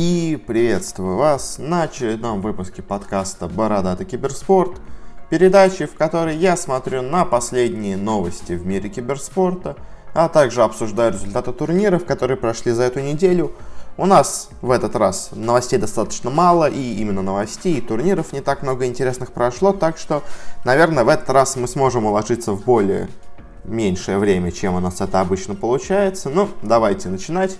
И приветствую вас на очередном выпуске подкаста «Бородатый киберспорт», передачи, в которой я смотрю на последние новости в мире киберспорта, а также обсуждаю результаты турниров, которые прошли за эту неделю. У нас в этот раз новостей достаточно мало, и именно новостей, и турниров не так много интересных прошло, так что, наверное, в этот раз мы сможем уложиться в более меньшее время, чем у нас это обычно получается. Ну, давайте начинать.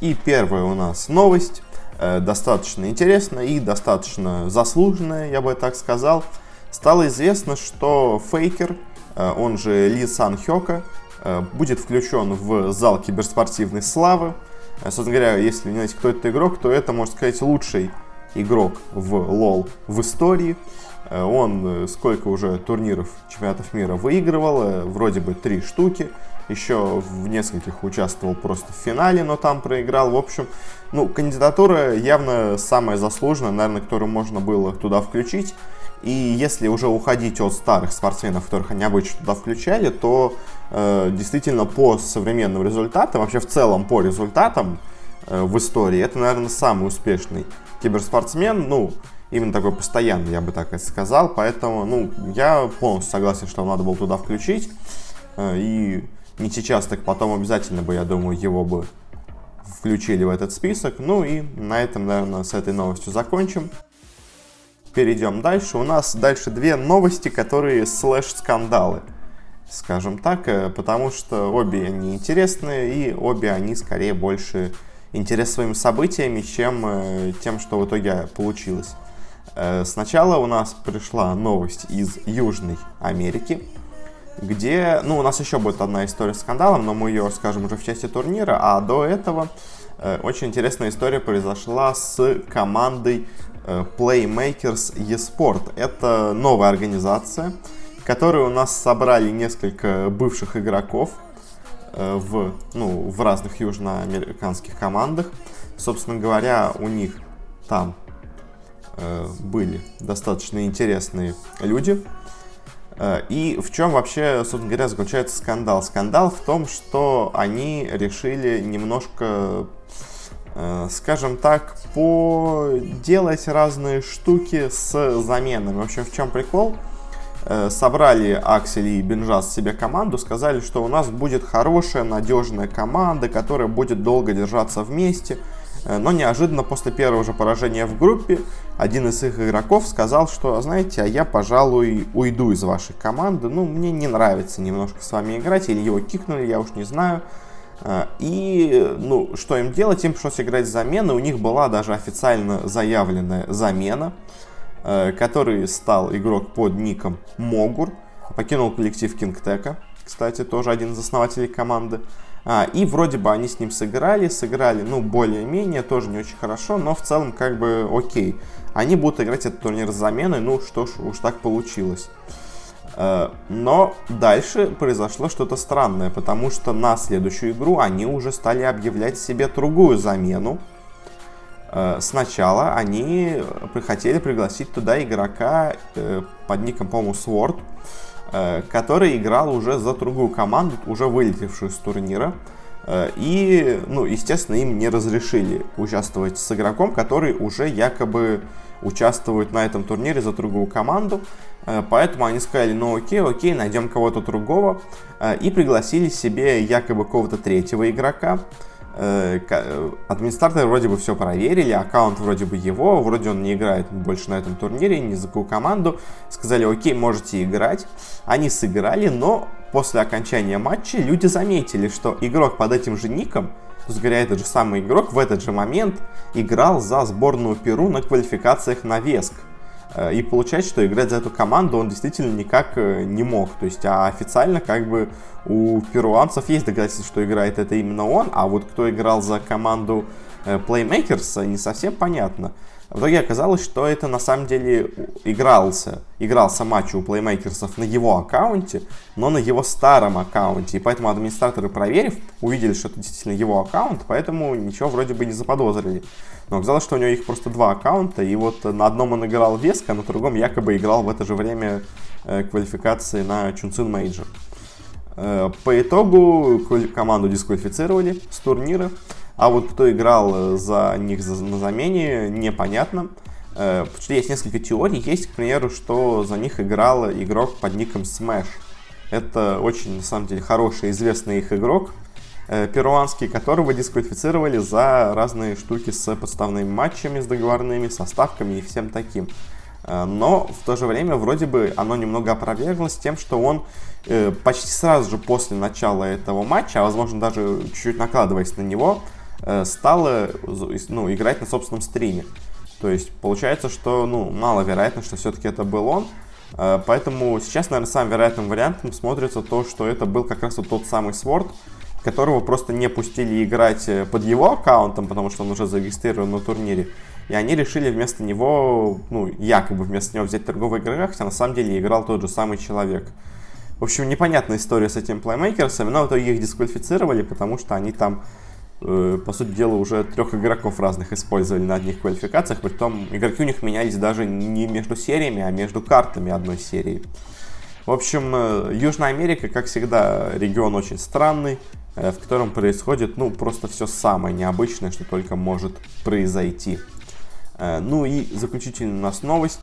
И первая у нас новость, э, достаточно интересная и достаточно заслуженная, я бы так сказал. Стало известно, что Фейкер, э, он же Ли Сан Хёка, э, будет включен в зал киберспортивной славы. Собственно говоря, если не знаете, кто этот игрок, то это, можно сказать, лучший игрок в LoL в истории. Он сколько уже турниров чемпионатов мира выигрывал, вроде бы три штуки. Еще в нескольких участвовал просто в финале, но там проиграл. В общем, ну, кандидатура явно самая заслуженная, наверное, которую можно было туда включить. И если уже уходить от старых спортсменов, которых они обычно туда включали, то э, действительно по современным результатам, вообще в целом по результатам э, в истории, это, наверное, самый успешный киберспортсмен. Ну, именно такой постоянный, я бы так и сказал. Поэтому, ну, я полностью согласен, что надо было туда включить. Э, и не сейчас, так потом обязательно бы, я думаю, его бы включили в этот список. Ну и на этом, наверное, с этой новостью закончим. Перейдем дальше. У нас дальше две новости, которые slash скандалы. Скажем так, э, потому что обе они интересные, и обе они скорее больше интерес своими событиями, чем э, тем, что в итоге получилось. Э, сначала у нас пришла новость из Южной Америки, где, ну, у нас еще будет одна история с скандалом, но мы ее скажем уже в части турнира, а до этого э, очень интересная история произошла с командой Playmakers eSport. Это новая организация, которую у нас собрали несколько бывших игроков в, ну, в разных южноамериканских командах. Собственно говоря, у них там Э, были достаточно интересные люди. Э, и в чем вообще, собственно говоря, заключается скандал? Скандал в том, что они решили немножко, э, скажем так, поделать разные штуки с заменами. В общем, в чем прикол? Собрали Аксель и Бенжас себе команду, сказали, что у нас будет хорошая, надежная команда, которая будет долго держаться вместе – Э, но неожиданно после первого же поражения в группе один из их игроков сказал, что, знаете, а я, пожалуй, уйду из вашей команды. Ну, мне не нравится немножко с вами играть, или его кикнули, я уж не знаю. Э, и, ну, что им делать? Им пришлось играть замены. У них была даже официально заявленная замена, э, который стал игрок под ником Могур. Покинул коллектив Кингтека, кстати, тоже один из основателей команды. А, и вроде бы они с ним сыграли, сыграли, ну, более-менее, тоже не очень хорошо, но в целом как бы окей. Они будут играть этот турнир с заменой, ну что ж, уж так получилось. Э, но дальше произошло что-то странное, потому что на следующую игру они уже стали объявлять себе другую замену. Э, сначала они хотели пригласить туда игрока э, под ником, по-моему, Sword, Э, который играл уже за другую команду, уже вылетевшую с турнира. Э, и, ну, естественно, им не разрешили участвовать с игроком, который уже якобы участвует на этом турнире за другую команду. Э, поэтому они сказали, ну окей, окей, найдем кого-то другого. И пригласили себе якобы какого-то третьего игрока. Э, администраторы вроде бы все проверили, аккаунт вроде бы его, вроде он не играет больше на этом турнире, ни за какую команду. Сказали, окей, можете играть. Они сыграли, но после окончания матча люди заметили, что игрок под этим же ником, то есть говоря, этот же самый игрок в этот же момент играл за сборную Перу на квалификациях на Веск. Э, и получается, что играть за эту команду он действительно никак э, не мог. То есть, а официально как бы у перуанцев есть доказательства, что играет это именно он, а вот кто играл за команду э, Playmakers, не совсем понятно. В итоге оказалось, что это на самом деле игрался, игрался матч у плеймейкерсов на его аккаунте, но на его старом аккаунте. И поэтому администраторы, проверив, увидели, что это действительно его аккаунт, поэтому ничего вроде бы не заподозрили. Но оказалось, что у него их просто два аккаунта, и вот на одном он играл WESG, а на другом якобы играл в это же время э, квалификации на Чунцин Major. Э, по итогу команду дисквалифицировали с турнира. А вот кто играл за них на замене, непонятно. Потому что есть несколько теорий. Есть, к примеру, что за них играл игрок под ником Smash. Это очень, на самом деле, хороший, известный их игрок перуанский, которого дисквалифицировали за разные штуки с подставными матчами, с договорными, со ставками и всем таким. Э, но в то же время вроде бы оно немного опроверглось тем, что он э, почти сразу же после начала этого матча, а возможно даже чуть-чуть накладываясь на него, э, стал ну, играть на собственном стриме. То есть получается, что ну, маловероятно, что все-таки это был он. Поэтому сейчас, наверное, самым вероятным вариантом смотрится то, что это был как раз вот тот самый Сворд, которого просто не пустили играть под его аккаунтом, потому что он уже зарегистрирован на турнире. И они решили вместо него, ну, якобы вместо него взять торговый игрок, хотя на самом деле играл тот же самый человек. В общем, непонятная история с этим плеймейкерсом, но в итоге их дисквалифицировали, потому что они там, э, по сути дела, уже трех игроков разных использовали на одних квалификациях, притом игроки у них менялись даже не между сериями, а между картами одной серии. В общем, э, Южная Америка, как всегда, регион очень странный, э, в котором происходит, ну, просто все самое необычное, что только может произойти. Э, ну и заключительная у нас новость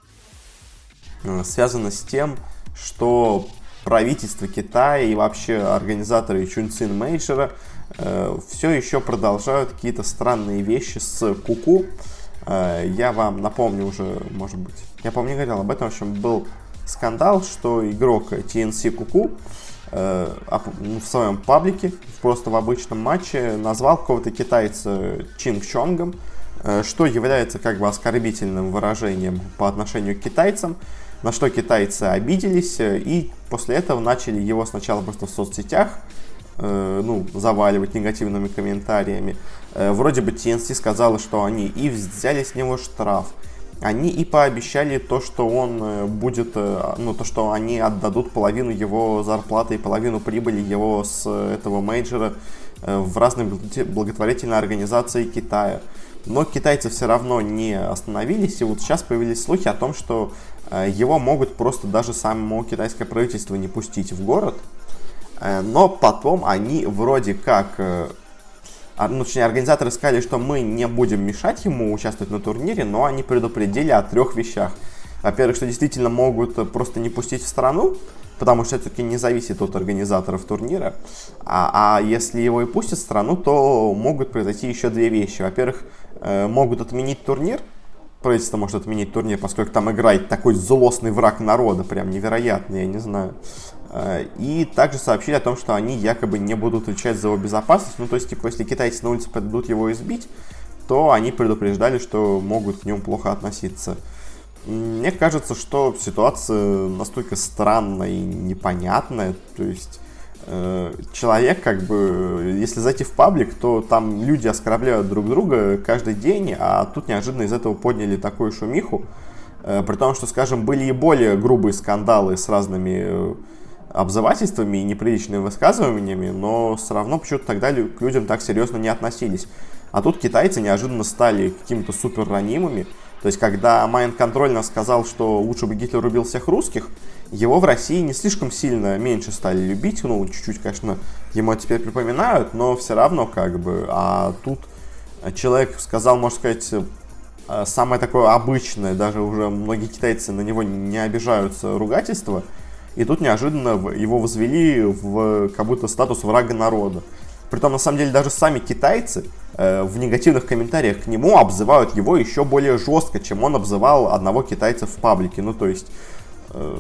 э, связана с тем, что правительство Китая и вообще организаторы Чунцин Мейджера э, все еще продолжают какие-то странные вещи с Куку. Я вам напомню уже, может быть, я помню, говорил об этом, в общем, был скандал, что игрок TNC Куку ну, в своем паблике, просто в обычном матче, назвал какого-то китайца Чинг Чонгом, Э, что является как бы оскорбительным выражением по отношению к китайцам, на что китайцы обиделись э, и после этого начали его сначала просто в соцсетях э, ну, заваливать негативными комментариями. Вроде бы TNC сказала, что они и взяли с него штраф, они и пообещали то, что он будет, ну, то, что они отдадут половину его зарплаты и половину прибыли его с этого мейджора в разные благотворительные организации Китая. Но китайцы все равно не остановились, и вот сейчас появились слухи о том, что э, его могут просто даже само китайское правительство не пустить в город. Э, но потом они вроде как, э, а, ну, точнее, организаторы сказали, что мы не будем мешать ему участвовать на турнире, но они предупредили о трех вещах. Во-первых, что действительно могут просто не пустить в страну, потому что все-таки не зависит от организаторов турнира. А, а если его и пустят в страну, то могут произойти еще две вещи. Во-первых, Э, могут отменить турнир. Правительство может отменить турнир, поскольку там играет такой злостный враг народа, прям невероятный, я не знаю. Э, и также сообщили о том, что они якобы не будут отвечать за его безопасность. Ну, то есть, типа, если китайцы на улице подадут его избить, то они предупреждали, что могут к нему плохо относиться. Мне кажется, что ситуация настолько странная и непонятная, то есть человек, как бы, если зайти в паблик, то там люди оскорбляют друг друга каждый день, а тут неожиданно из этого подняли такую шумиху. Э, при том, что, скажем, были и более грубые скандалы с разными э, обзывательствами и неприличными высказываниями, но все равно почему-то тогда к людям так серьезно не относились. А тут китайцы неожиданно стали какими-то супер ранимыми. То есть, когда Майнд контрольно сказал, что лучше бы Гитлер убил всех русских, его в России не слишком сильно меньше стали любить, ну, чуть-чуть, конечно, ему теперь припоминают, но все равно как бы, а тут человек сказал, можно сказать, э, самое такое обычное, даже уже многие китайцы на него не обижаются, ругательство, и тут неожиданно его возвели в как будто статус врага народа. Притом, на самом деле, даже сами китайцы э, в негативных комментариях к нему обзывают его еще более жестко, чем он обзывал одного китайца в паблике. Ну, то есть, Э,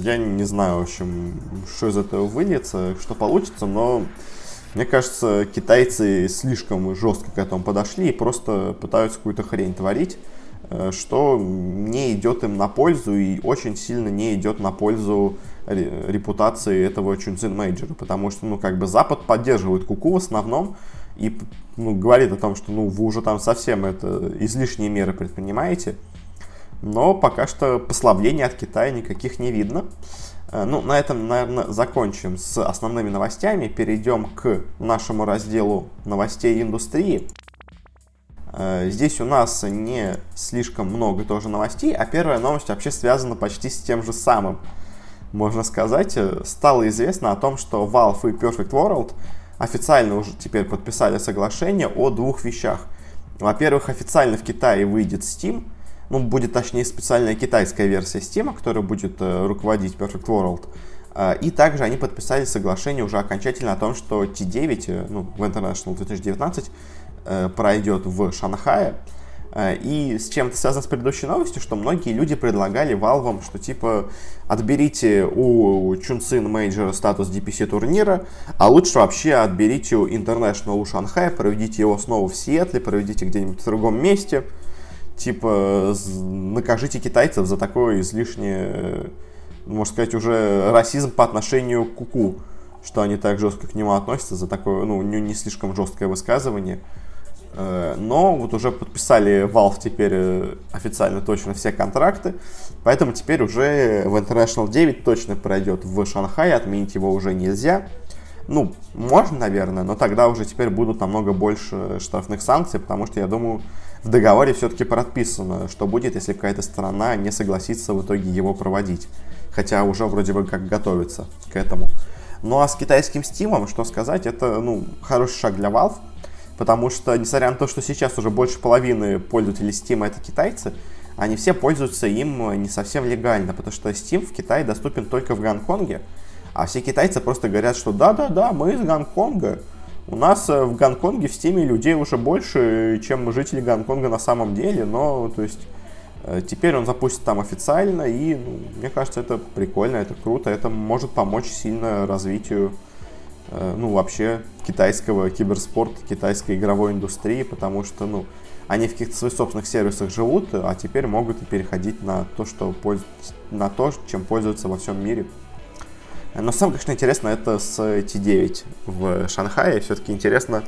я не знаю, в общем, что из этого выльется, что получится, но мне кажется, китайцы слишком жестко к этому подошли и просто пытаются какую-то хрень творить, э, что не идет им на пользу и очень сильно не идет на пользу репутации этого Чунцин Мейджора, потому что, ну, как бы Запад поддерживает Куку в основном и ну, говорит о том, что, ну, вы уже там совсем это излишние меры предпринимаете, но пока что послаблений от Китая никаких не видно. Э, ну, на этом, наверное, закончим с основными новостями. Перейдем к нашему разделу новостей индустрии. Э, здесь у нас не слишком много тоже новостей, а первая новость вообще связана почти с тем же самым. Можно сказать, э, стало известно о том, что Valve и Perfect World официально уже теперь подписали соглашение о двух вещах. Во-первых, официально в Китае выйдет Steam, ну, будет точнее специальная китайская версия Steam, которая будет э, руководить Perfect World. Э, и также они подписали соглашение уже окончательно о том, что T9, э, ну, в International 2019 э, пройдет в Шанхае. Э, и с чем это связано с предыдущей новостью, что многие люди предлагали Valve, что типа отберите у Чунцин Мейджора статус DPC турнира, а лучше вообще отберите у International у Шанхая, проведите его снова в Сиэтле, проведите где-нибудь в другом месте. Типа накажите китайцев за такое излишнее, можно сказать, уже расизм по отношению к Куку, что они так жестко к нему относятся за такое, ну, не слишком жесткое высказывание. Э, но вот уже подписали Valve теперь э, официально точно все контракты, поэтому теперь уже в International 9 точно пройдет в Шанхае, отменить его уже нельзя. Ну, можно, наверное, но тогда уже теперь будут намного больше штрафных санкций, потому что, я думаю, в договоре все-таки прописано, что будет, если какая-то страна не согласится в итоге его проводить. Хотя уже вроде бы как готовится к этому. Ну а с китайским стимом, что сказать, это ну, хороший шаг для Valve, потому что, несмотря на то, что сейчас уже больше половины пользователей Steam это китайцы, они все пользуются им не совсем легально, потому что Steam в Китае доступен только в Гонконге, а все китайцы просто говорят, что да-да-да, мы из Гонконга. У нас э, в Гонконге в Steam людей уже больше, чем жители Гонконга на самом деле, но, то есть, э, теперь он запустит там официально, и, ну, мне кажется, это прикольно, это круто, это может помочь сильно развитию Э, ну, вообще китайского киберспорта, китайской игровой индустрии, потому что, ну, они в каких-то своих собственных сервисах живут, а теперь могут и переходить на то, что на то, чем пользуются во всем мире. Но самое, конечно, интересно это с T9 в Шанхае. Все-таки интересно,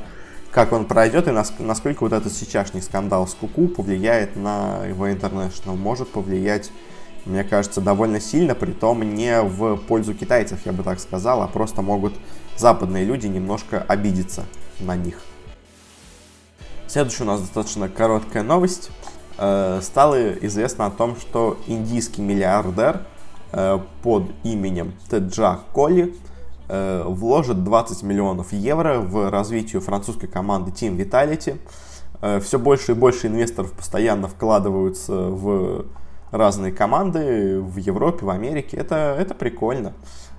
как он пройдет и насколько вот этот сейчасшний скандал с Куку повлияет на EVO International. Может повлиять мне кажется, довольно сильно, при том не в пользу китайцев, я бы так сказал, а просто могут западные люди немножко обидеться на них. Следующая у нас достаточно короткая новость. Э, стало известно о том, что индийский миллиардер э, под именем Теджа Коли э, вложит 20 миллионов евро в развитие французской команды Team Vitality. Все больше и больше инвесторов постоянно вкладываются в разные команды в Европе, в Америке. Это, это прикольно.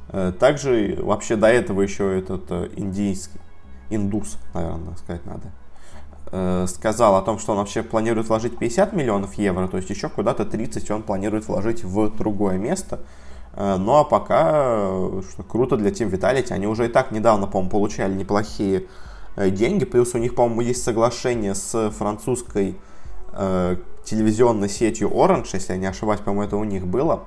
Э, также вообще до этого еще этот э, индийский, индус, наверное, сказать надо, э, сказал о том, что он вообще планирует вложить 50 миллионов евро, то есть еще куда-то 30 он планирует вложить в другое место. Ну а пока что круто для Team Vitality, они уже и так недавно, по-моему, получали неплохие деньги, плюс у них, по-моему, есть соглашение с французской телевизионной сетью Orange, если я не ошибаюсь, по-моему, это у них было.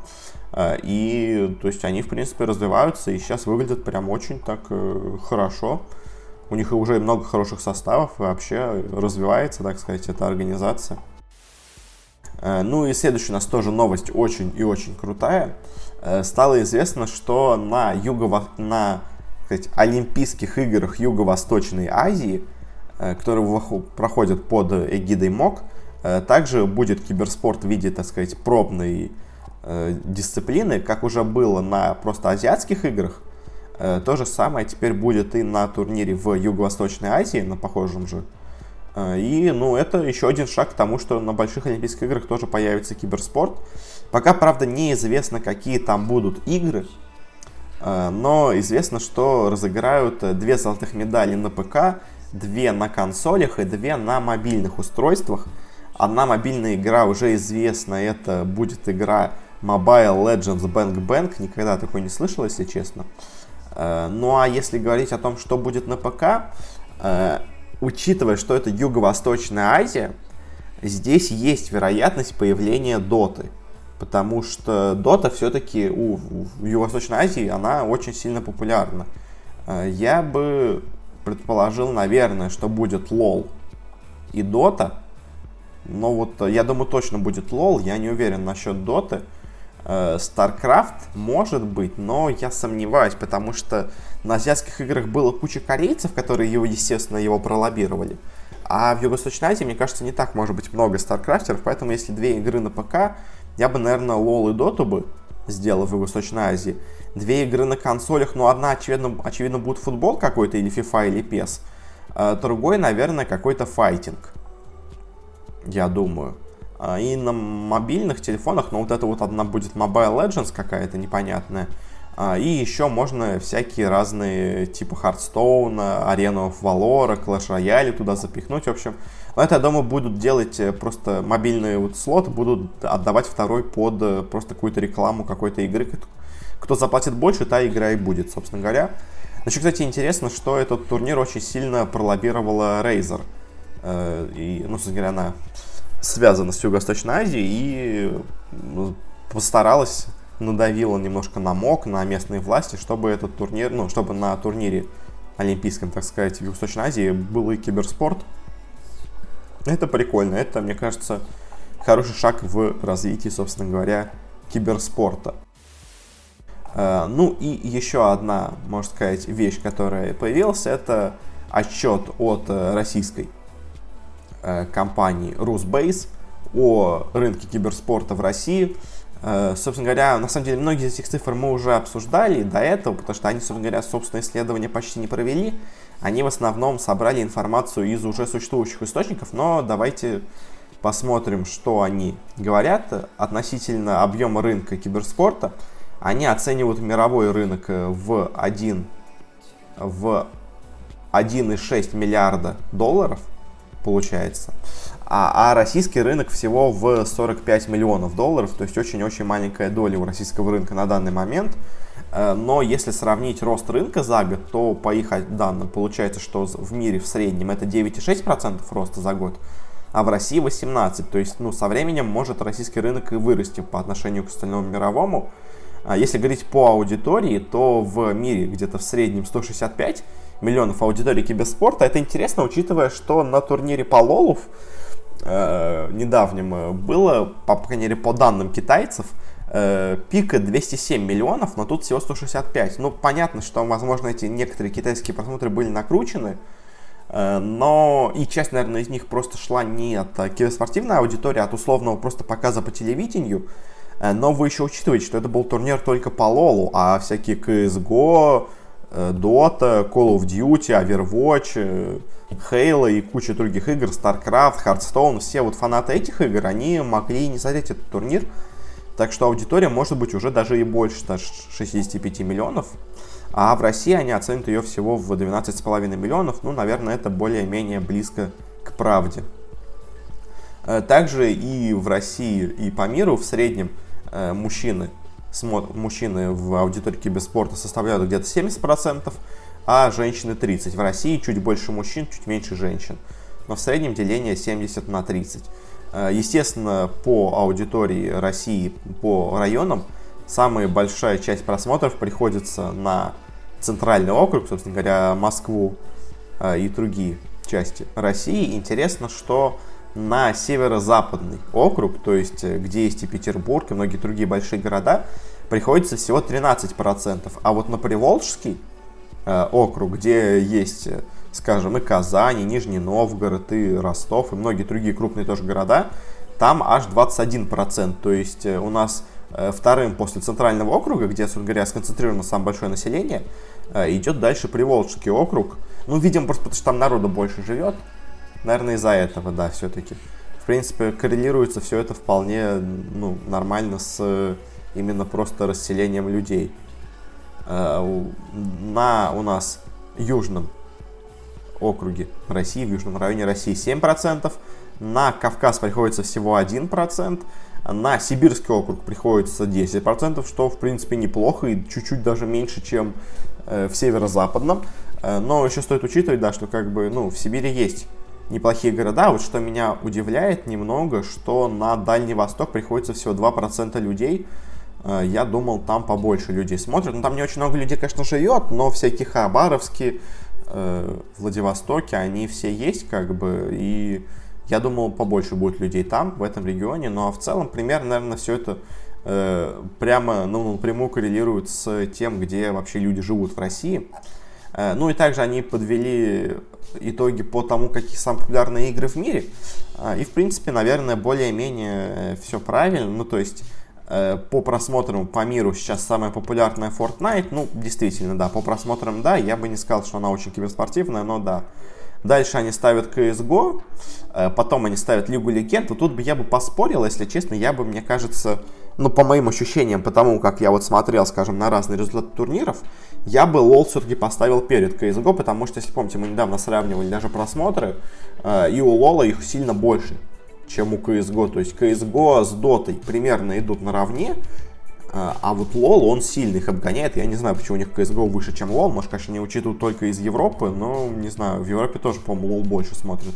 Э, и, то есть, они, в принципе, развиваются и сейчас выглядят прям очень так э, хорошо. У них уже много хороших составов, и вообще развивается, так сказать, эта организация. Э, ну и следующая у нас тоже новость очень и очень крутая. Стало известно, что на, юго на сказать, Олимпийских играх Юго-Восточной Азии, которые проходят под эгидой МОК, Э, также будет киберспорт в виде, так сказать, пробной э, дисциплины, как уже было на просто азиатских играх. Э, то же самое теперь будет и на турнире в Юго-Восточной Азии, на похожем же. И, ну, это еще один шаг к тому, что на больших Олимпийских играх тоже появится киберспорт. Пока, правда, неизвестно, какие там будут игры, но известно, что разыграют две золотых медали на ПК, две на консолях и две на мобильных устройствах – Одна мобильная игра уже известна, это будет игра Mobile Legends Bang Bang, никогда такой не слышал, если честно. Э, ну а если говорить о том, что будет на ПК, э, учитывая, что это Юго-Восточная Азия, здесь есть вероятность появления доты. Потому что дота все-таки у, в Юго-Восточной Азии, она очень сильно популярна. Э, я бы предположил, наверное, что будет LoL и Dota, но вот э, я думаю, точно будет LoL, я не уверен насчет доты. Э, StarCraft может быть, но я сомневаюсь, потому что на азиатских играх было куча корейцев, которые его, естественно, его пролоббировали. А в Юго-Восточной Азии, мне кажется, не так может быть много старкрафтеров, поэтому если две игры на ПК, я бы, наверное, LoL и доту бы сделав в Юго-Восточной Азии. Две игры на консолях, ну, одна, очевидно, очевидно будет футбол какой-то, или FIFA, или PES. А другой, наверное, какой-то файтинг. Я думаю. А, и на мобильных телефонах, ну, вот это вот одна будет Mobile Legends какая-то непонятная. А, и еще можно всякие разные, типа Hearthstone, Арену Valora, Clash Royale туда запихнуть, в общем. Но это, я думаю, будут делать э, просто мобильные вот слоты, будут отдавать второй под э, просто какую-то рекламу какой-то игры. Кто заплатит больше, та игра и будет, собственно говоря. Еще, кстати, интересно, что этот турнир очень сильно пролоббировала Razer. Э, и, ну, собственно говоря, она связана с Юго-Восточной Азией и ну, постаралась надавила немножко на МОК, на местные власти, чтобы этот турнир, ну, чтобы на турнире олимпийском, так сказать, в Юго-Восточной Азии был и киберспорт. Это прикольно, это, мне кажется, хороший шаг в развитии, собственно говоря, киберспорта. Э, ну и еще одна, можно сказать, вещь, которая появилась, это отчет от э, российской компании Rusbase о рынке киберспорта в России – Э, собственно говоря, на самом деле, многие из этих цифр мы уже обсуждали до этого, потому что они, собственно говоря, собственное исследование почти не провели. Они в основном собрали информацию из уже существующих источников, но давайте посмотрим, что они говорят относительно объема рынка киберспорта. Они оценивают мировой рынок в 1, в 1,6 миллиарда долларов, получается а, а российский рынок всего в 45 миллионов долларов, то есть очень-очень маленькая доля у российского рынка на данный момент. Э, но если сравнить рост рынка за год, то по их данным получается, что в мире в среднем это 9,6% роста за год, а в России 18%. То есть ну, со временем может российский рынок и вырасти по отношению к остальному мировому. А если говорить по аудитории, то в мире где-то в среднем 165 миллионов аудитории киберспорта. Это интересно, учитывая, что на турнире по Лолов э, недавнем э, было, по, крайней мере, по данным китайцев, э, пика 207 миллионов, но тут всего 165. Ну, понятно, что, возможно, эти некоторые китайские просмотры были накручены, э, но и часть, наверное, из них просто шла не от киберспортивной аудитории, а от условного просто показа по телевидению. Но вы еще учитываете, что это был турнир только по Лолу, а всякие CSGO, Dota, Call of Duty, Overwatch, Halo и куча других игр, StarCraft, Hearthstone, все вот фанаты этих игр, они могли не смотреть этот турнир. Так что аудитория может быть уже даже и больше, даже 65 миллионов. А в России они оценят ее всего в 12,5 миллионов. Ну, наверное, это более-менее близко к правде. Э, также и в России, и по миру в среднем э, мужчины, мужчины в аудитории киберспорта составляют где-то 70%, а женщины 30. В России чуть больше мужчин, чуть меньше женщин. Но в среднем деление 70 на 30. Э, естественно, по аудитории России, по районам, самая большая часть просмотров приходится на центральный округ, собственно говоря, Москву э, и другие части России. Интересно, что на северо-западный округ, то есть э, где есть и Петербург, и многие другие большие города, приходится всего 13%. А вот на Приволжский Э, округ, где есть, э, скажем, и Казань, и Нижний Новгород, и Ростов, и многие другие крупные тоже города, там аж 21%. То есть э, у нас вторым после центрального округа, где, собственно говоря, сконцентрировано самое большое население, идет дальше Приволжский округ. Ну, видимо, просто потому что там народу больше живет. Наверное, из-за этого, да, все-таки. В принципе, коррелируется все это вполне ну, нормально с именно просто расселением людей. Э, на у нас южном округе России, в южном районе России 7%, на Кавказ приходится всего 1%, на Сибирский округ приходится 10%, что в принципе неплохо и чуть-чуть даже меньше, чем э, в северо-западном. Э, но еще стоит учитывать, да, что как бы, ну, в Сибири есть неплохие города. Вот что меня удивляет немного, что на Дальний Восток приходится всего 2% людей, Э, я думал, там побольше людей смотрят. Ну, там не очень много людей, конечно, живет, но всякие Хабаровские, э, Владивостоке, они все есть, как бы, и я думал, побольше будет людей там, в этом регионе, но в целом, примерно, наверное, все это э, прямо, ну, напрямую коррелирует с тем, где вообще люди живут в России. Э, ну и также они подвели итоги по тому, какие самые популярные игры в мире. Э, и, в принципе, наверное, более-менее все правильно. Ну, то есть Э, по просмотрам по миру сейчас самая популярная Fortnite. Ну, действительно, да, по просмотрам, да. Я бы не сказал, что она очень киберспортивная, но да. Дальше они ставят CSGO, э, потом они ставят Лигу Легенд. Вот тут бы я бы поспорил, если честно, я бы, мне кажется, ну, по моим ощущениям, потому как я вот смотрел, скажем, на разные результаты турниров, я бы LoL все-таки поставил перед CSGO, потому что, если помните, мы недавно сравнивали даже просмотры, э, и у LoL их сильно больше, чем у CSGO. То есть CSGO с Dota примерно идут наравне, э, а вот LoL, он сильно их обгоняет. Я не знаю, почему у них CSGO выше, чем LoL. Может, конечно, не учитывают только из Европы, но, не знаю, в Европе тоже, по-моему, LoL больше смотрят.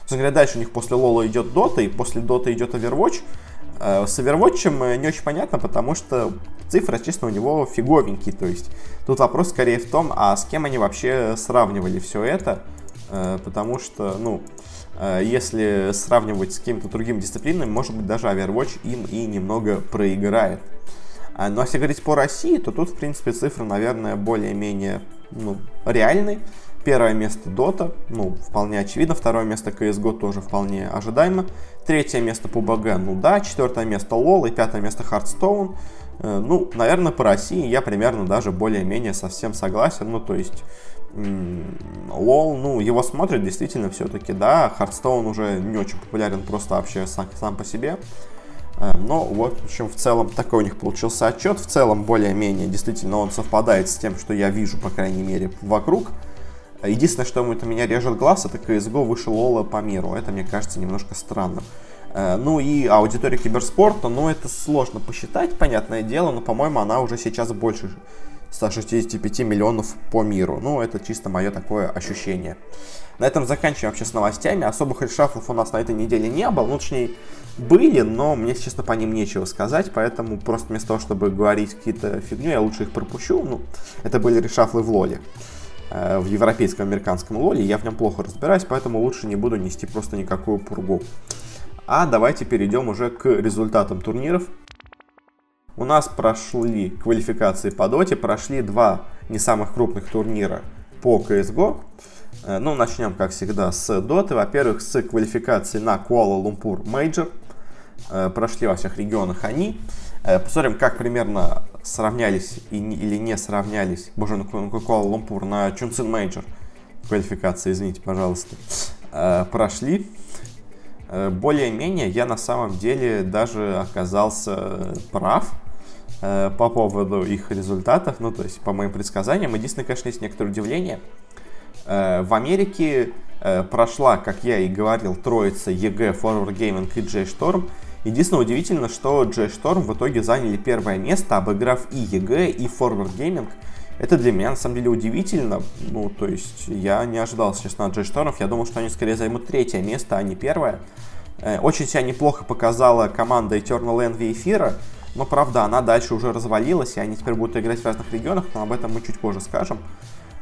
Собственно говоря, дальше у них после LoL идет Dota, и после Dota идет Overwatch. Э, с Overwatch э, не очень понятно, потому что цифры, честно, у него фиговенькие. То есть тут вопрос скорее в том, а с кем они вообще сравнивали все это. Э, потому что, ну, если сравнивать с какими-то другими дисциплинами, может быть, даже Overwatch им и немного проиграет. Но если говорить по России, то тут, в принципе, цифры, наверное, более-менее ну, реальные. Первое место Dota, ну, вполне очевидно. Второе место CSGO тоже вполне ожидаемо. Третье место PUBG, ну да. Четвертое место LoL и пятое место Hearthstone. Э, ну, наверное, по России я примерно даже более-менее совсем согласен. Ну, то есть, LoL, ну, его смотрят действительно все-таки, да. Hearthstone уже не очень популярен просто вообще сам, сам по себе. Э, но вот, в общем, в целом такой у них получился отчет. В целом, более-менее, действительно, он совпадает с тем, что я вижу, по крайней мере, вокруг. Единственное, что это меня режет глаз, это CSGO выше Лола по миру. Это, мне кажется, немножко странным. Э, ну и аудитория киберспорта, ну это сложно посчитать, понятное дело, но, по-моему, она уже сейчас больше 165 миллионов по миру. Ну, это чисто мое такое ощущение. На этом заканчиваем вообще с новостями. Особых решафлов у нас на этой неделе не было. Ну, точнее, были, но мне, честно, по ним нечего сказать. Поэтому просто вместо того, чтобы говорить какие-то фигню, я лучше их пропущу. Ну, это были решафлы в лоле. Э, в европейском американском лоле, я в нем плохо разбираюсь, поэтому лучше не буду нести просто никакую пургу. А давайте перейдем уже к результатам турниров. У нас прошли квалификации по доте, прошли два не самых крупных турнира по CSGO. Э, ну, начнем, как всегда, с доты. Во-первых, с квалификации на Lumpur Major. Э, прошли во всех регионах они. Посмотрим, как примерно сравнялись и, или не сравнялись, боже, на Куала-Лумпур, на Чунцин Major, квалификация, извините, пожалуйста, э, прошли. Э, более-менее я на самом деле даже оказался прав э, по поводу их результатов, ну, то есть по моим предсказаниям. Единственное, конечно, есть некоторое удивление. В Америке прошла, как я и говорил, троица EG, Forward Gaming и J-Storm. Единственное удивительно, что J-Storm в итоге заняли первое место, обыграв и EG, и Forward Gaming. Это для меня на самом деле удивительно. Ну, то есть я не ожидал, честно, от J-Storm. Я думал, что они скорее займут третье место, а не первое. Э, очень себя неплохо показала команда Eternal Envy Эфира. Но, правда, она дальше уже развалилась, и они теперь будут играть в разных регионах, но об этом мы чуть позже скажем.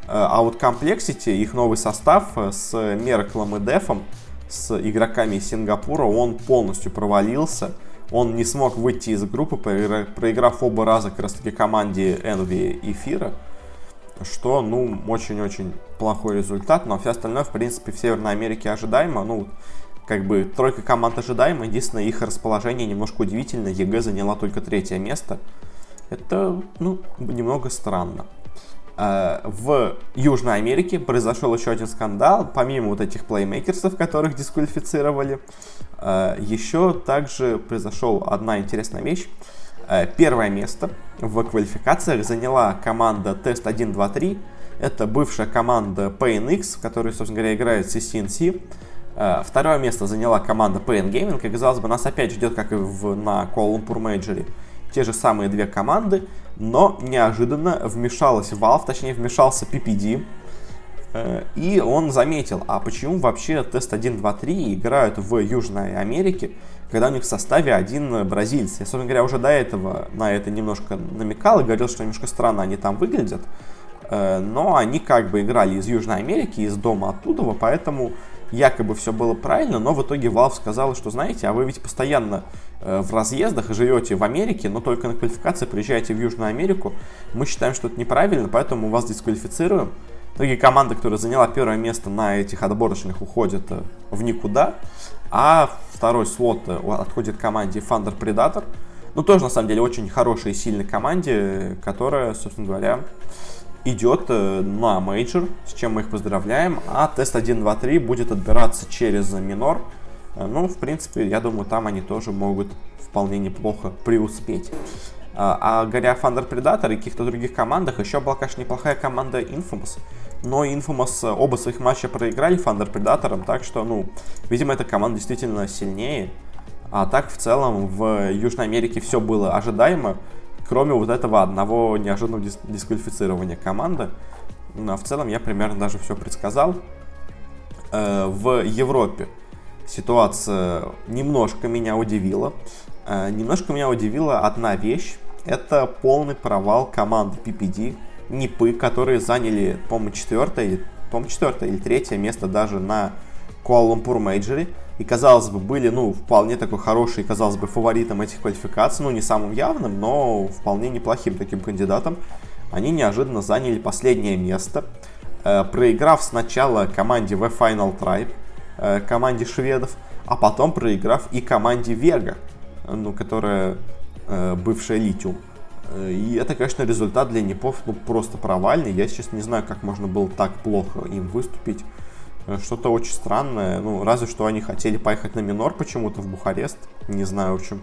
Э, а вот Complexity, их новый состав э, с Мерклом и Дефом, с игроками из Сингапура, он полностью провалился. Он не смог выйти из группы, проиграв оба раза как раз таки команде Envy и Fear а. Что, ну, очень-очень плохой результат, но все остальное, в принципе, в Северной Америке ожидаемо. Ну, как бы тройка команд ожидаема, единственное, их расположение немножко удивительно. EG заняла только третье место. Это, ну, немного странно. Э, в Южной Америке произошел еще один скандал, помимо вот этих плеймейкерсов, которых дисквалифицировали, э, еще также произошла одна интересная вещь. Э, первое место в квалификациях заняла команда Test 123. Это бывшая команда PNX, в которой, собственно говоря, играет CCNC. Второе место заняла команда PN Gaming. И, казалось бы, нас опять ждет, как и в, на Lumpur Major, те же самые две команды но неожиданно вмешалась Valve, точнее вмешался PPD, э, и он заметил, а почему вообще тест 1, 2, 3 играют в Южной Америке, когда у них в составе один бразильец. Я, собственно говоря, уже до этого на это немножко намекал и говорил, что немножко странно они там выглядят. Э, но они как бы играли из Южной Америки, из дома оттуда, поэтому якобы все было правильно, но в итоге Valve сказала, что знаете, а вы ведь постоянно э, в разъездах и живете в Америке, но только на квалификации приезжаете в Южную Америку. Мы считаем, что это неправильно, поэтому вас дисквалифицируем. В итоге команда, которая заняла первое место на этих отборочных, уходит э, в никуда, а второй слот э, отходит команде Thunder Predator. Ну, тоже, на самом деле, очень хорошей и сильной команде, которая, собственно говоря, идет э, на major, с чем мы их поздравляем. А тест 1, 2, 3 будет отбираться через minor. Э, ну, в принципе, я думаю, там они тоже могут вполне неплохо преуспеть. А, а говоря о Thunder Predator и каких-то других командах, еще была, конечно, неплохая команда Infamous. Но Infamous э, оба своих матча проиграли Thunder Predator, так что, ну, видимо, эта команда действительно сильнее. А так, в целом, в Южной Америке все было ожидаемо, кроме вот этого одного неожиданного дис дисквалифицирования команды. Ну, а в целом я примерно даже все предсказал. Э, в Европе ситуация немножко меня удивила. Э, немножко меня удивила одна вещь. Это полный провал команды PPD, НИПы, которые заняли, по-моему, четвертое, по-моему, четвертое или третье место даже на Куала-Лумпур мейджоре. И, казалось бы, были, ну, вполне такой хороший, казалось бы, фаворитом этих квалификаций. Ну, не самым явным, но вполне неплохим таким кандидатом. Они неожиданно заняли последнее место, э, проиграв сначала команде The Final Tribe, э, команде шведов, а потом проиграв и команде Вега, ну, которая э, бывшая Литиум. И это, конечно, результат для Непов ну, просто провальный. Я сейчас не знаю, как можно было так плохо им выступить. Э, что-то очень странное. Ну, разве что они хотели поехать на минор почему-то в Бухарест. Не знаю, в общем.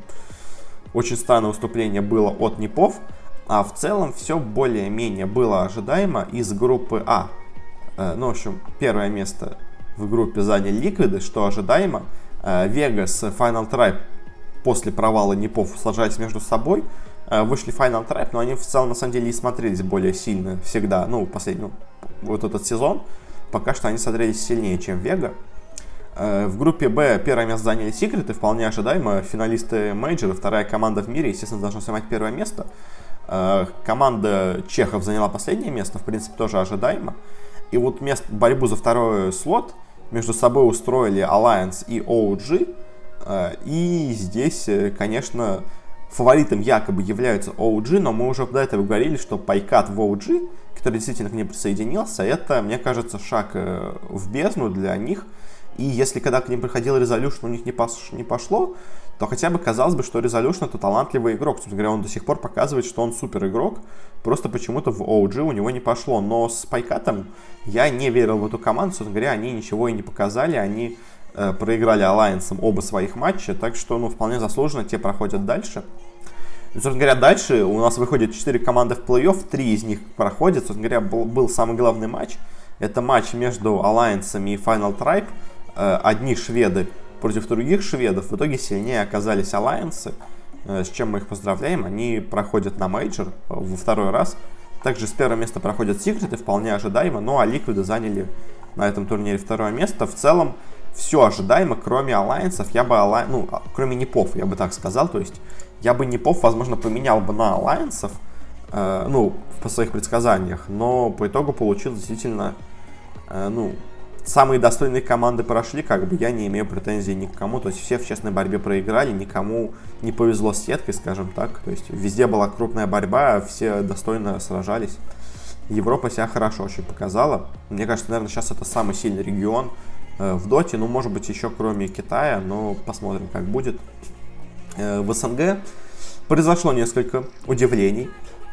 Очень странное выступление было от Непов. А в целом все более-менее было ожидаемо из группы А. Э, ну, в общем, первое место в группе заняли Ликвиды, что ожидаемо. Вега с Final Tribe после провала Непов сложались между собой, э, вышли Final Tribe, но они в целом на самом деле и смотрелись более сильно всегда, ну, последний, вот этот сезон, пока что они смотрелись сильнее, чем Вега. Э, в группе Б первое место заняли Секреты, вполне ожидаемо, финалисты мейджора, вторая команда в мире, естественно, должна занимать первое место. Э, команда Чехов заняла последнее место, в принципе, тоже ожидаемо. И вот место, борьбу за второй слот между собой устроили Alliance и OG, Э, и здесь, конечно, фаворитом якобы являются OG, но мы уже до этого говорили, что пайкат в OG, который действительно к ним присоединился, это, мне кажется, шаг э, в бездну для них. И если когда к ним приходил Resolution, у них не, пош, не пошло, то хотя бы казалось бы, что Resolution это талантливый игрок. Собственно говоря, он до сих пор показывает, что он супер игрок. Просто почему-то в OG у него не пошло. Но с Пайкатом я не верил в эту команду. Собственно говоря, они ничего и не показали. Они Э, проиграли Alliance оба своих матча, так что, ну, вполне заслуженно те проходят дальше. И, собственно говоря, дальше у нас выходят 4 команды в плей-офф, 3 из них проходят. Собственно говоря, был, был самый главный матч. Это матч между Alliance и Final Tribe. Э, одни шведы против других шведов. В итоге сильнее оказались Alliance, э, с чем мы их поздравляем. Они проходят на major во второй раз. Также с первого места проходят Секреты, вполне ожидаемо. Ну а Ликвиды заняли на этом турнире второе место. В целом, все ожидаемо, кроме алайенсов, я бы, алай... ну, а, кроме непов, я бы так сказал, то есть я бы непов, возможно, поменял бы на алайенсов, э, ну, по своих предсказаниях, но по итогу получил действительно, э, ну, самые достойные команды прошли, как бы я не имею претензий ни к кому, то есть все в честной борьбе проиграли, никому не повезло с сеткой, скажем так, то есть везде была крупная борьба, все достойно сражались. Европа себя хорошо очень показала. Мне кажется, наверное, сейчас это самый сильный регион Э, в доте, ну, может быть, еще кроме Китая, но посмотрим, как будет. Э, в СНГ произошло несколько удивлений.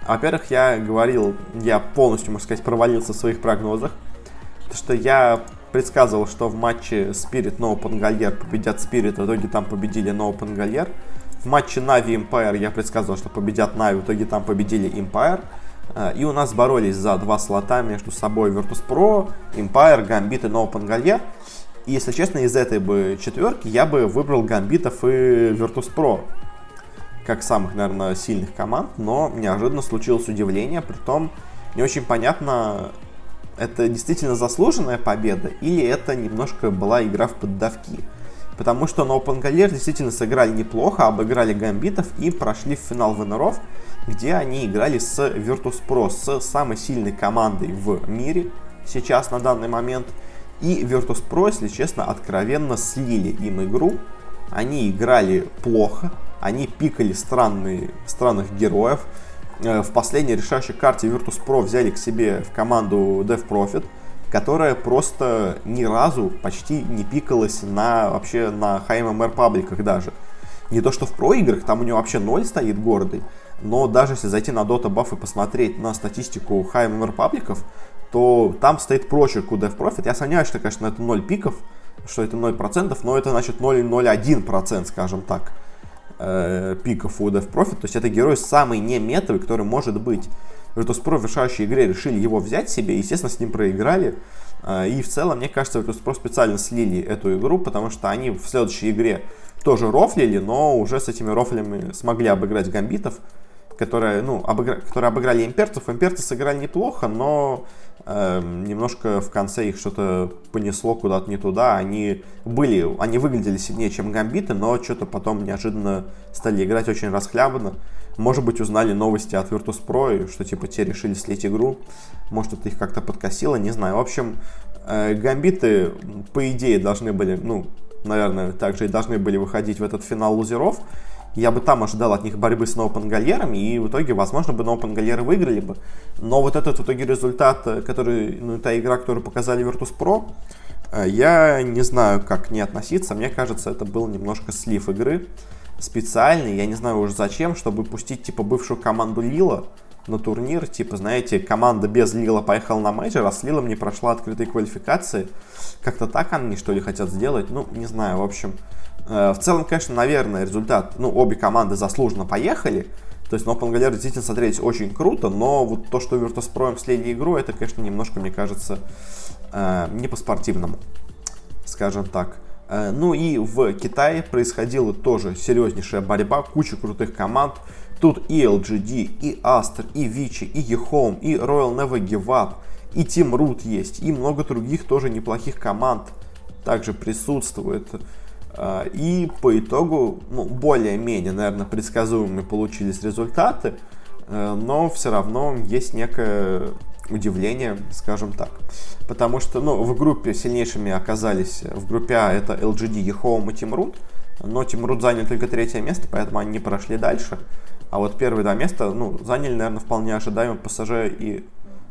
Во-первых, я говорил, я полностью, можно сказать, провалился в своих прогнозах, потому что я предсказывал, что в матче Spirit No Open победят Spirit, в итоге там победили No Open В матче Navi Empire я предсказывал, что победят Navi, в итоге там победили Empire. Э, и у нас боролись за два слота между собой Virtus.pro, Empire, Gambit и No Open и, если честно, из этой бы четверки я бы выбрал Гамбитов и Virtus.pro как самых, наверное, сильных команд, но неожиданно случилось удивление, при том не очень понятно, это действительно заслуженная победа или это немножко была игра в поддавки. Потому что на Open Gallier действительно сыграли неплохо, обыграли гамбитов и прошли в финал ВНРов, где они играли с Virtus.pro, с самой сильной командой в мире сейчас на данный момент – и Virtus.pro, если честно, откровенно слили им игру. Они играли плохо, они пикали странные, странных героев. Э, в последней решающей карте Virtus.pro взяли к себе в команду Dev Profit, которая просто ни разу почти не пикалась на вообще на HMMR пабликах даже. Не то, что в проиграх, там у него вообще ноль стоит гордый, но даже если зайти на Dota Buff и посмотреть на статистику High Репабликов, то там стоит прочерк у Dev Profit. Я сомневаюсь, что, конечно, это 0 пиков, что это 0%, но это значит 0,01%, скажем так, э, пиков у Dev Profit. То есть это герой самый не метовый, который может быть. Virtus.pro в решающей игре решили его взять себе, естественно, с ним проиграли. Э, и в целом, мне кажется, Virtus.pro специально слили эту игру, потому что они в следующей игре тоже рофлили, но уже с этими рофлями смогли обыграть гамбитов, которые, ну, обыгра... которые обыграли имперцев. Имперцы сыграли неплохо, но э, немножко в конце их что-то понесло куда-то не туда. Они были, они выглядели сильнее, чем гамбиты, но что-то потом неожиданно стали играть очень расхлябанно. Может быть, узнали новости от Virtus.pro, что типа те решили слить игру. Может, это их как-то подкосило, не знаю. В общем, э, гамбиты, по идее, должны были, ну, наверное, также и должны были выходить в этот финал лузеров. Я бы там ожидал от них борьбы с Ноупенгальерами, и в итоге, возможно, бы Ноупенгальеры выиграли бы. Но вот этот в итоге результат, э, который, ну, та игра, которую показали Virtus.pro, э, я не знаю, как не относиться. Мне кажется, это был немножко слив игры специальный, я не знаю уже зачем, чтобы пустить, типа, бывшую команду Лила, на турнир, типа, знаете, команда без Лила поехала на major, а с Лилом не прошла открытой квалификации. Как-то так они, что ли, хотят сделать? Ну, не знаю, в общем. Э, в целом, конечно, наверное, результат, ну, обе команды заслуженно поехали. То есть, на Open Gallery действительно смотреть очень круто, но вот то, что Virtus.pro слили игру, это, конечно, немножко, мне кажется, э, не по-спортивному, скажем так. Э, ну и в Китае происходила тоже серьезнейшая борьба, куча крутых команд. Тут и LGD, и Aster, и Vici, и eHome, и Royal Never Give Up, и Team Root есть, и много других тоже неплохих команд также присутствует. А, и по итогу, ну, более-менее, наверное, предсказуемые получились результаты, э, но все равно есть некое удивление, скажем так. Потому что, ну, в группе сильнейшими оказались, в группе А это LGD, eHome и Root, но Root занял только третье место, поэтому они не прошли дальше. А вот первые два места, ну, заняли, наверное, вполне ожидаемо PSG и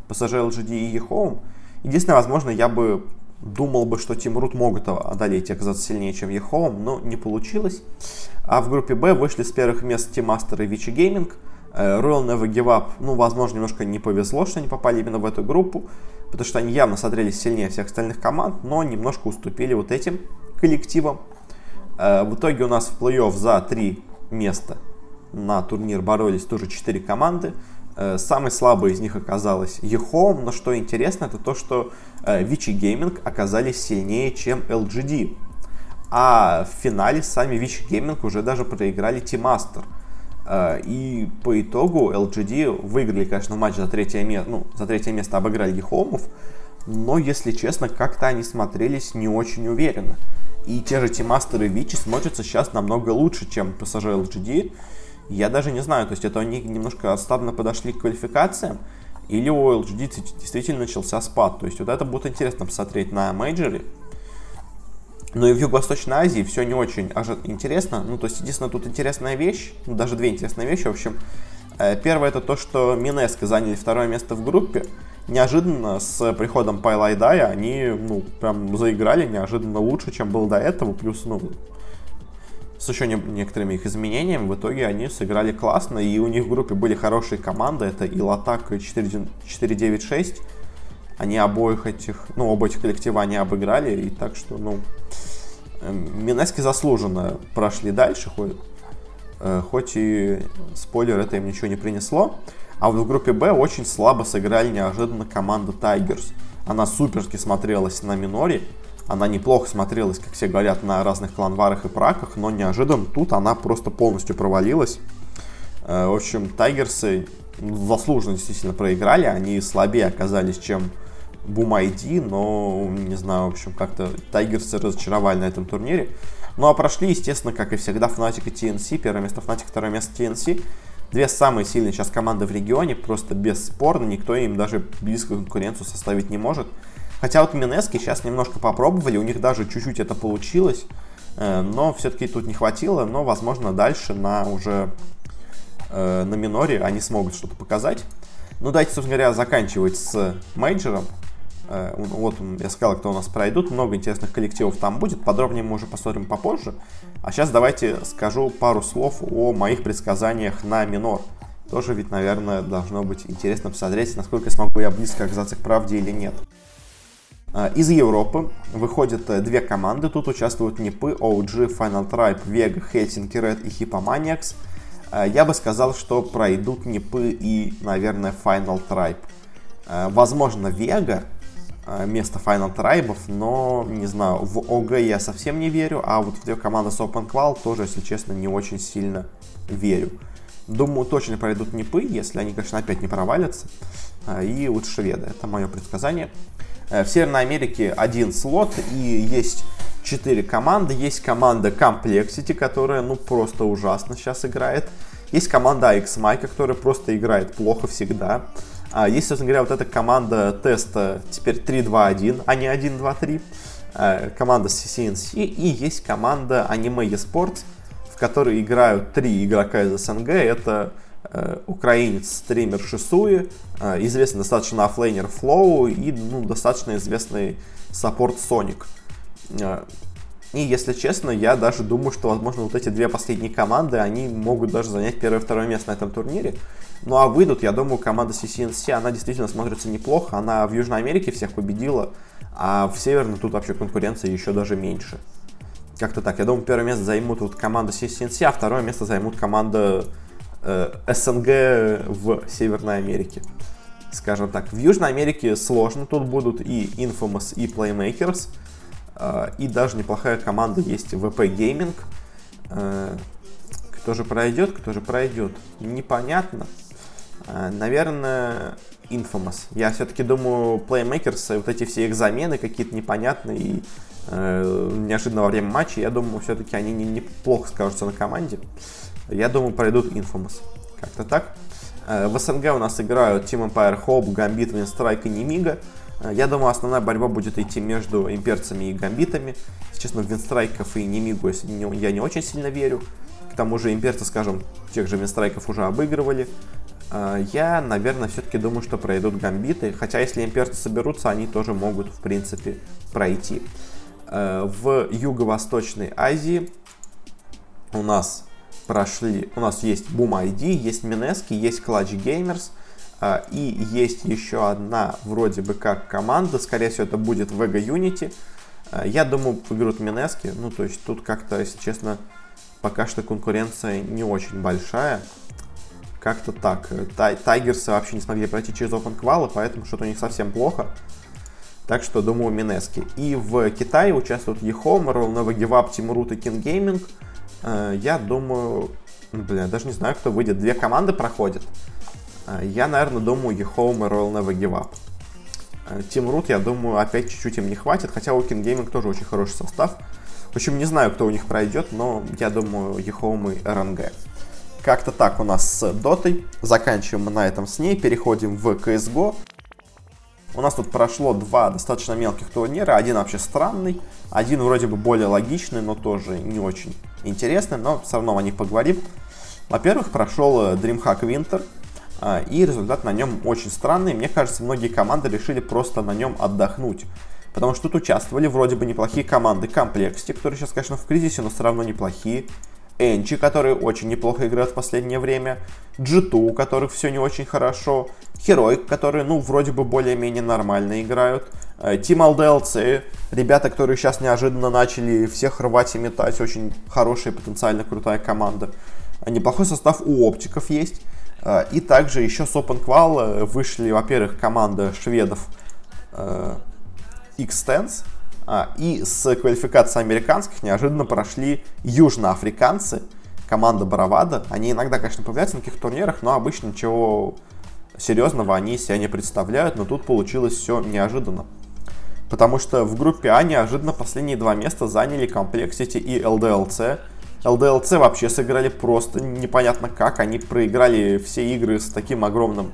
PSG LGD и eHome. Единственное, возможно, я бы думал бы, что Team Root могут одолеть и оказаться сильнее, чем eHome, но не получилось. А в группе Б вышли с первых мест Team Master и Vici Gaming. Э, Royal Never Give Up, ну, возможно, немножко не повезло, что они попали именно в эту группу, потому что они явно смотрелись сильнее всех остальных команд, но немножко уступили вот этим коллективам. Э, в итоге у нас в плей-офф за три места на турнир боролись тоже 4 команды. Э, самой слабой из них оказалась eHome, но что интересно, это то, что э, Vici Gaming оказались сильнее, чем LGD. А в финале сами Vici Gaming уже даже проиграли Master. Э, и по итогу LGD выиграли, конечно, матч за третье место, ну, за третье место обыграли eHome, но, если честно, как-то они смотрелись не очень уверенно. И те же Master и Vici смотрятся сейчас намного лучше, чем PSG LGD. Я даже не знаю, то есть это они немножко отставно подошли к квалификациям, или у LGD действительно начался спад. То есть вот это будет интересно посмотреть на мейджоре. Но и в Юго-Восточной Азии все не очень интересно. Ну, то есть, единственное, тут интересная вещь, ну, даже две интересные вещи, в общем. Э, первое это то, что Минеско заняли второе место в группе. Неожиданно с приходом Пайлайдая они, ну, прям заиграли неожиданно лучше, чем был до этого. Плюс, ну, с еще не, некоторыми их изменениями, в итоге они сыграли классно, и у них в группе были хорошие команды, это и Латак, и 496, они обоих этих, ну, оба этих коллектива они обыграли, и так что, ну, эм, Минески заслуженно прошли дальше, хоть, э, хоть и спойлер это им ничего не принесло. А вот в группе Б очень слабо сыграли неожиданно команда Tigers. Она суперски смотрелась на миноре, она неплохо смотрелась, как все говорят, на разных кланварах и праках, но неожиданно тут она просто полностью провалилась. Э, в общем, Тайгерсы заслуженно действительно проиграли, они слабее оказались, чем ID, но, не знаю, в общем, как-то Тайгерсы разочаровали на этом турнире. Ну а прошли, естественно, как и всегда, Fnatic и TNC. Первое место Fnatic, второе место TNC. Две самые сильные сейчас команды в регионе, просто бесспорно, никто им даже близкую конкуренцию составить не может. Хотя вот Минески сейчас немножко попробовали, у них даже чуть-чуть это получилось, э, но все-таки тут не хватило, но, возможно, дальше на уже э, на миноре они смогут что-то показать. Ну, давайте, собственно говоря, заканчивать с мейджором. Э, вот я сказал, кто у нас пройдут. Много интересных коллективов там будет. Подробнее мы уже посмотрим попозже. А сейчас давайте скажу пару слов о моих предсказаниях на минор. Тоже ведь, наверное, должно быть интересно посмотреть, насколько смогу я близко оказаться к правде или нет. Э, из Европы выходят э, две команды. Тут участвуют НИПы, OG, Final Tribe, Vega, Helsinki Red и Hippomaniacs. Я бы сказал, что пройдут НИПы и, наверное, Final Tribe. Возможно, Vega место Final Tribe, но, не знаю, в ОГ я совсем не верю, а вот в две команды с Open Qual тоже, если честно, не очень сильно верю. Думаю, точно пройдут НИПы, если они, конечно, опять не провалятся. И вот шведы, это мое предсказание. Э, в Северной Америке один слот и есть четыре команды. Есть команда Complexity, которая, ну, просто ужасно сейчас играет. Есть команда AXMI, которая просто играет плохо всегда. А, есть, собственно говоря, вот эта команда теста теперь 3-2-1, а не 1-2-3. А, команда CNC. И есть команда Anime eSports, в которой играют три игрока из СНГ. Это э, украинец стример Шисуи, э, известный достаточно offlaner Флоу и ну, достаточно известный support Соник. Э, и, если честно, я даже думаю, что, возможно, вот эти две последние команды, они могут даже занять первое второе место на этом турнире. Ну а выйдут, я думаю, команда CCNC, она действительно смотрится неплохо. Она в Южной Америке всех победила, а в Северной тут вообще конкуренция еще даже меньше. Как-то так. Я думаю, первое место займут вот команда CCNC, а второе место займут команда э, СНГ в Северной Америке. Скажем так. В Южной Америке сложно. Тут будут и Infamous, и Playmakers. Э, и даже неплохая команда есть VP Gaming. Э, кто же пройдет, кто же пройдет. Непонятно. Э, наверное, Infamous. Я все-таки думаю, Playmakers, вот эти все их замены какие-то непонятные и э, неожиданно во время матча, я думаю, все-таки они не, неплохо скажутся на команде. Я думаю, пройдут Infamous. Как-то так. Э, в СНГ у нас играют Team Empire Hope, Gambit, Winstrike и Немига. Э, я думаю, основная борьба будет идти между имперцами и гамбитами. Честно, в Винстрайков и Немигу я не очень сильно верю. К тому же имперцы, скажем, тех же Винстрайков уже обыгрывали. А, я, наверное, все-таки думаю, что пройдут гамбиты. Хотя, если имперцы соберутся, они тоже могут, в принципе, пройти. В Юго-Восточной Азии у нас прошли... У нас есть Boom ID, есть Минески, есть Clutch Gamers. А, и есть еще одна вроде бы как команда. Скорее всего, это будет Vega Unity. Я думаю, выиграют Минески. Ну, то есть тут как-то, если честно, пока что конкуренция не очень большая. Как-то так. Тай Тайгерсы вообще не смогли пройти через Open Qual, поэтому что-то у них совсем плохо. Так что, думаю, Минески. И в Китае участвуют Ехом, Roll Never Give Up, Root и King Gaming. Э, я думаю... Бля, даже не знаю, кто выйдет. Две команды проходят. Э, я, наверное, думаю, Ехом и Roll Never Give Up. Э, Team Root, я думаю, опять чуть-чуть им не хватит, хотя у King Gaming тоже очень хороший состав. В общем, не знаю, кто у них пройдет, но я думаю, Ехом и РНГ. Как-то так у нас с Дотой. Заканчиваем мы на этом с ней. Переходим в CSGO. У нас тут прошло два достаточно мелких турнира. Один вообще странный, один вроде бы более логичный, но тоже не очень интересный, но все равно о них поговорим. Во-первых, прошел э, DreamHack Winter, а, и результат на нем очень странный. Мне кажется, многие команды решили просто на нем отдохнуть. Потому что тут участвовали вроде бы неплохие команды Complexity, которые сейчас, конечно, в кризисе, но все равно неплохие. Энчи, которые очень неплохо играют в последнее время, G2, у которых все не очень хорошо, Heroic, которые, ну, вроде бы более-менее нормально играют, э, Team LDLC, ребята, которые сейчас неожиданно начали всех рвать и метать, очень хорошая, потенциально крутая команда. Неплохой состав у оптиков есть. Э, и также еще с Open Qual вышли, во-первых, команда шведов X-Tense, и с квалификацией американских неожиданно прошли южноафриканцы, команда Бравада. Они иногда, конечно, появляются на каких-то турнирах, но обычно ничего серьезного они себя не представляют, но тут получилось все неожиданно. Потому что в группе А неожиданно последние два места заняли Complexity и LDLC. LDLC вообще сыграли просто непонятно как. Они проиграли все игры с таким огромным,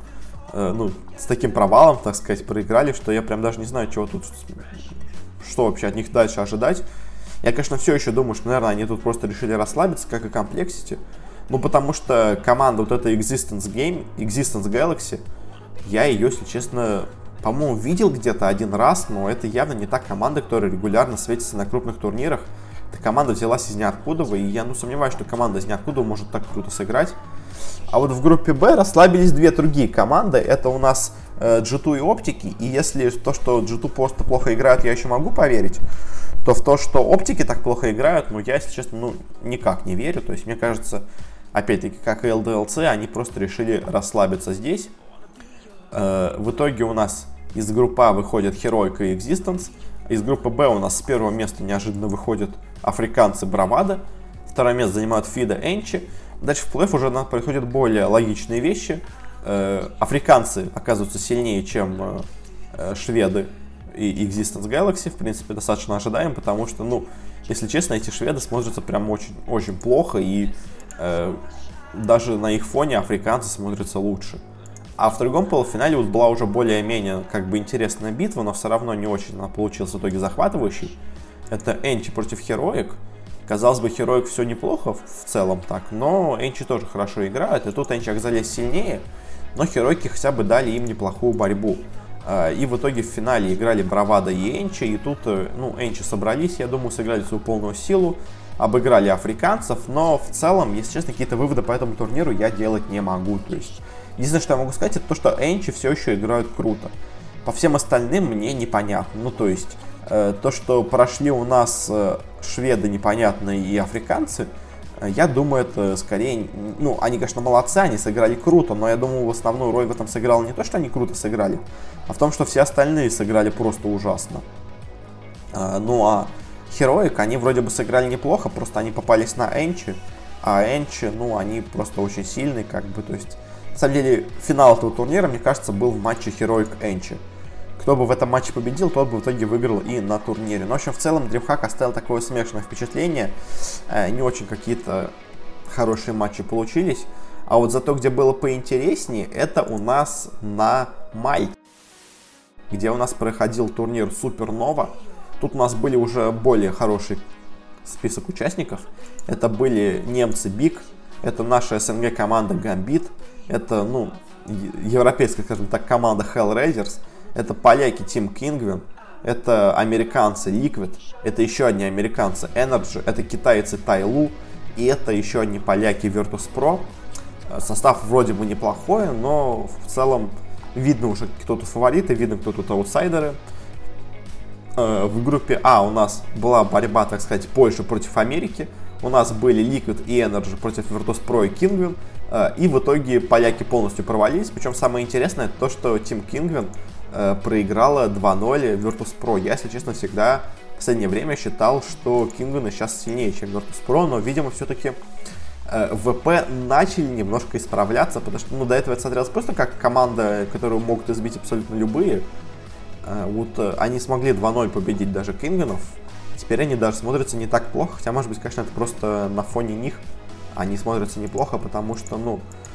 э, ну, с таким провалом, так сказать, проиграли, что я прям даже не знаю, чего тут что вообще от них дальше ожидать. Я, конечно, все еще думаю, что, наверное, они тут просто решили расслабиться, как и Complexity. Ну, потому что команда вот эта Existence Game, Existence Galaxy, я ее, если честно, по-моему, видел где-то один раз, но это явно не та команда, которая регулярно светится на крупных турнирах. Эта команда взялась из ниоткуда, и я ну, сомневаюсь, что команда из ниоткуда может так круто сыграть. А вот в группе Б расслабились две другие команды. Это у нас э, G2 и Оптики. И если то, что G2 просто плохо играют, я еще могу поверить, то в то, что Оптики так плохо играют, ну, я, если честно, ну, никак не верю. То есть, мне кажется, опять-таки, как и LDLC, они просто решили расслабиться здесь. Э, в итоге у нас из группы А выходят Heroic и Existence. Из группы Б у нас с первого места неожиданно выходят африканцы Бравада. Второе место занимают Фида Энчи. Дальше в плей-офф уже нам происходят более логичные вещи. Э, африканцы оказываются сильнее, чем э, э, шведы и Existence Galaxy. В принципе, достаточно ожидаем, потому что, ну, если честно, эти шведы смотрятся прям очень, очень плохо. И э, даже на их фоне африканцы смотрятся лучше. А в другом полуфинале вот была уже более-менее как бы интересная битва, но все равно не очень она получилась в итоге захватывающей. Это Энчи против Хероик. Казалось бы, Хероик все неплохо в целом так, но Энчи тоже хорошо играет, и тут Энчи оказались сильнее, но Херойки хотя бы дали им неплохую борьбу. А, и в итоге в финале играли Бравада и Энчи, и тут, э, ну, Энчи собрались, я думаю, сыграли свою полную силу, обыграли африканцев, но в целом, если честно, какие-то выводы по этому турниру я делать не могу. То есть Единственное, что я могу сказать, это то, что Энчи все еще играют круто. По всем остальным мне непонятно. Ну, то есть, то, что прошли у нас э, шведы непонятные и африканцы, э, я думаю, это скорее... Ну, они, конечно, молодцы, они сыграли круто, но я думаю, в основную роль в этом сыграл не то, что они круто сыграли, а в том, что все остальные сыграли просто ужасно. Э, ну, а Heroic, они вроде бы сыграли неплохо, просто они попались на Энчи, а Энчи, ну, они просто очень сильные, как бы, то есть на самом деле, финал этого турнира, мне кажется, был в матче Heroic Энчи. Кто бы в этом матче победил, тот бы в итоге выиграл и на турнире. Но, в общем, в целом, DreamHack оставил такое смешанное впечатление. Э, не очень какие-то хорошие матчи получились. А вот зато, где было поинтереснее, это у нас на Мальте, где у нас проходил турнир Супернова. Тут у нас были уже более хороший список участников. Это были немцы Биг, это наша СНГ команда Гамбит, это, ну, европейская, скажем так, команда Hellraisers. Это поляки Team Kingwin. Это американцы Liquid. Это еще одни американцы Energy. Это китайцы Тайлу. И это еще одни поляки Virtus.pro. Состав вроде бы неплохой, но в целом видно уже кто тут фавориты, видно кто тут аутсайдеры. Э, в группе А у нас была борьба, так сказать, Польши против Америки. У нас были Liquid и Energy против Virtus.pro и Kingwin. Э, и в итоге поляки полностью провалились. Причем самое интересное то, что Team Kingwin э, проиграла 2-0 Virtus.pro. Я, если честно, всегда в последнее время считал, что Kingwin сейчас сильнее, чем Virtus.pro, но, видимо, все-таки э, ВП начали немножко исправляться, потому что ну, до этого это смотрелось просто как команда, которую могут избить абсолютно любые. Вот они смогли 2-0 победить даже Кингвинов. Теперь они даже смотрятся не так плохо, хотя, может быть, конечно, это просто на фоне них они смотрятся неплохо, потому что, ну, э,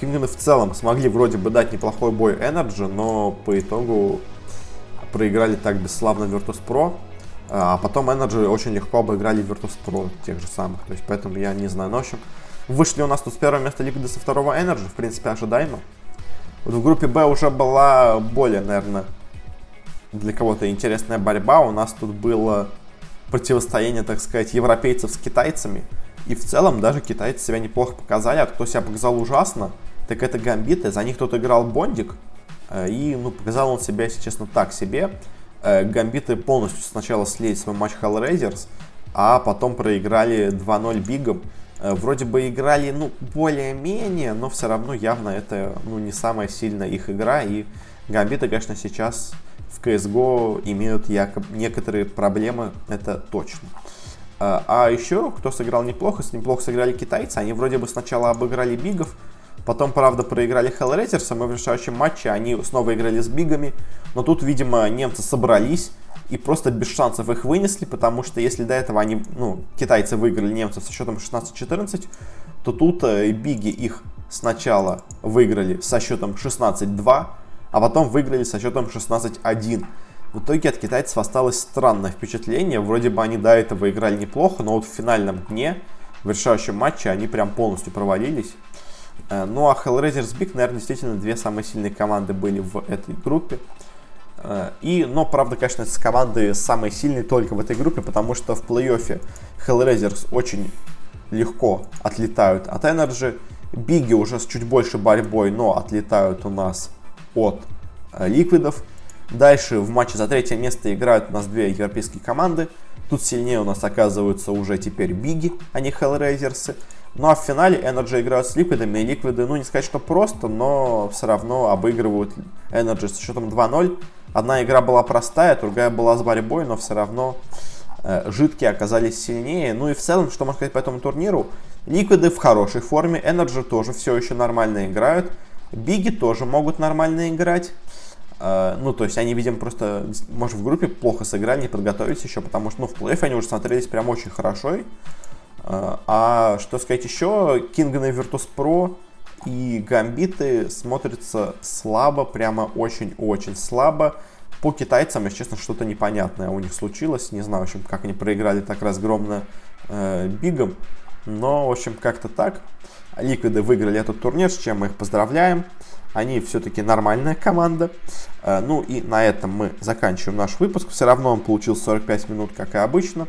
Кинганы в целом смогли вроде бы дать неплохой бой Energy, но по итогу проиграли так бесславно Virtus.pro, а потом Energy очень легко обыграли Virtus.pro тех же самых, то есть поэтому я не знаю, но в общем, вышли у нас тут с первого места Liquid со второго Energy, в принципе, ожидаемо. Вот в группе Б уже была более, наверное, для кого-то интересная борьба, у нас тут было противостояние, так сказать, европейцев с китайцами, и в целом даже китайцы себя неплохо показали, а кто себя показал ужасно, так это гамбиты. За них кто-то играл Бондик, э, и ну, показал он себя, если честно, так себе. Э, гамбиты полностью сначала слили свой матч Hellraisers, а потом проиграли 2-0 Бигом. Э, вроде бы играли, ну, более-менее, но все равно явно это, ну, не самая сильная их игра. И гамбиты, конечно, сейчас в CSGO имеют якобы некоторые проблемы, это точно. А, а еще, кто сыграл неплохо, с неплохо сыграли китайцы. Они вроде бы сначала обыграли бигов, потом, правда, проиграли Hellraisers, а в решающем матче они снова играли с бигами. Но тут, видимо, немцы собрались и просто без шансов их вынесли, потому что если до этого они, ну, китайцы выиграли немцев со счетом 16-14, то тут э, биги их сначала выиграли со счетом 16-2, а потом выиграли со счетом 16-1. В итоге от китайцев осталось странное впечатление. Вроде бы они до этого играли неплохо, но вот в финальном дне, в решающем матче, они прям полностью провалились. Э, ну а Hellraisers Big, наверное, действительно две самые сильные команды были в этой группе. Э, и, но, правда, конечно, с команды самые сильные только в этой группе, потому что в плей-оффе Hellraisers очень легко отлетают от Energy. Биги уже с чуть больше борьбой, но отлетают у нас от э, Ликвидов. Дальше в матче за третье место играют у нас две европейские команды. Тут сильнее у нас оказываются уже теперь Биги, а не Hellraisers. Ну а в финале Energy играют с Ликвидами, и Ликвиды, ну не сказать, что просто, но все равно обыгрывают Energy с счетом 2-0. Одна игра была простая, другая была с борьбой, но все равно э, жидкие оказались сильнее. Ну и в целом, что можно сказать по этому турниру, Ликвиды в хорошей форме, Energy тоже все еще нормально играют, Биги тоже могут нормально играть. Э, ну, то есть они, видимо, просто, может, в группе плохо сыграли, не подготовились еще, потому что, ну, в плей они уже смотрелись прям очень хорошо. Э, а что сказать еще, Кинган и Virtus.pro и Гамбиты смотрятся слабо, прямо очень-очень слабо. По китайцам, если честно, что-то непонятное у них случилось. Не знаю, в общем, как они проиграли так разгромно э, Бигом. Но, в общем, как-то так. Ликвиды выиграли этот турнир, с чем мы их поздравляем. Они все-таки нормальная команда. Э, ну и на этом мы заканчиваем наш выпуск. Все равно он получился 45 минут, как и обычно.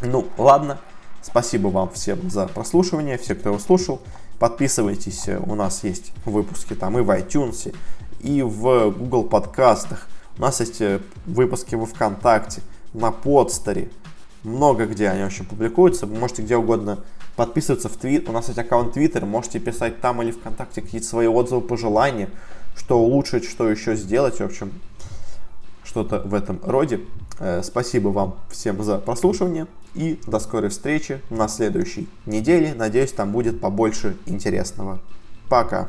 Ну, ладно. Спасибо вам всем за прослушивание, все, кто его слушал. Подписывайтесь, у нас есть выпуски там и в iTunes, и в Google подкастах. У нас есть э, выпуски во ВКонтакте, на Подстере. Много где они вообще публикуются. Вы можете где угодно подписываться в твит. У нас есть аккаунт Twitter. Можете писать там или ВКонтакте какие-то свои отзывы, пожелания, что улучшить, что еще сделать. В общем, что-то в этом роде. Э, спасибо вам всем за прослушивание и до скорой встречи на следующей неделе. Надеюсь, там будет побольше интересного. Пока!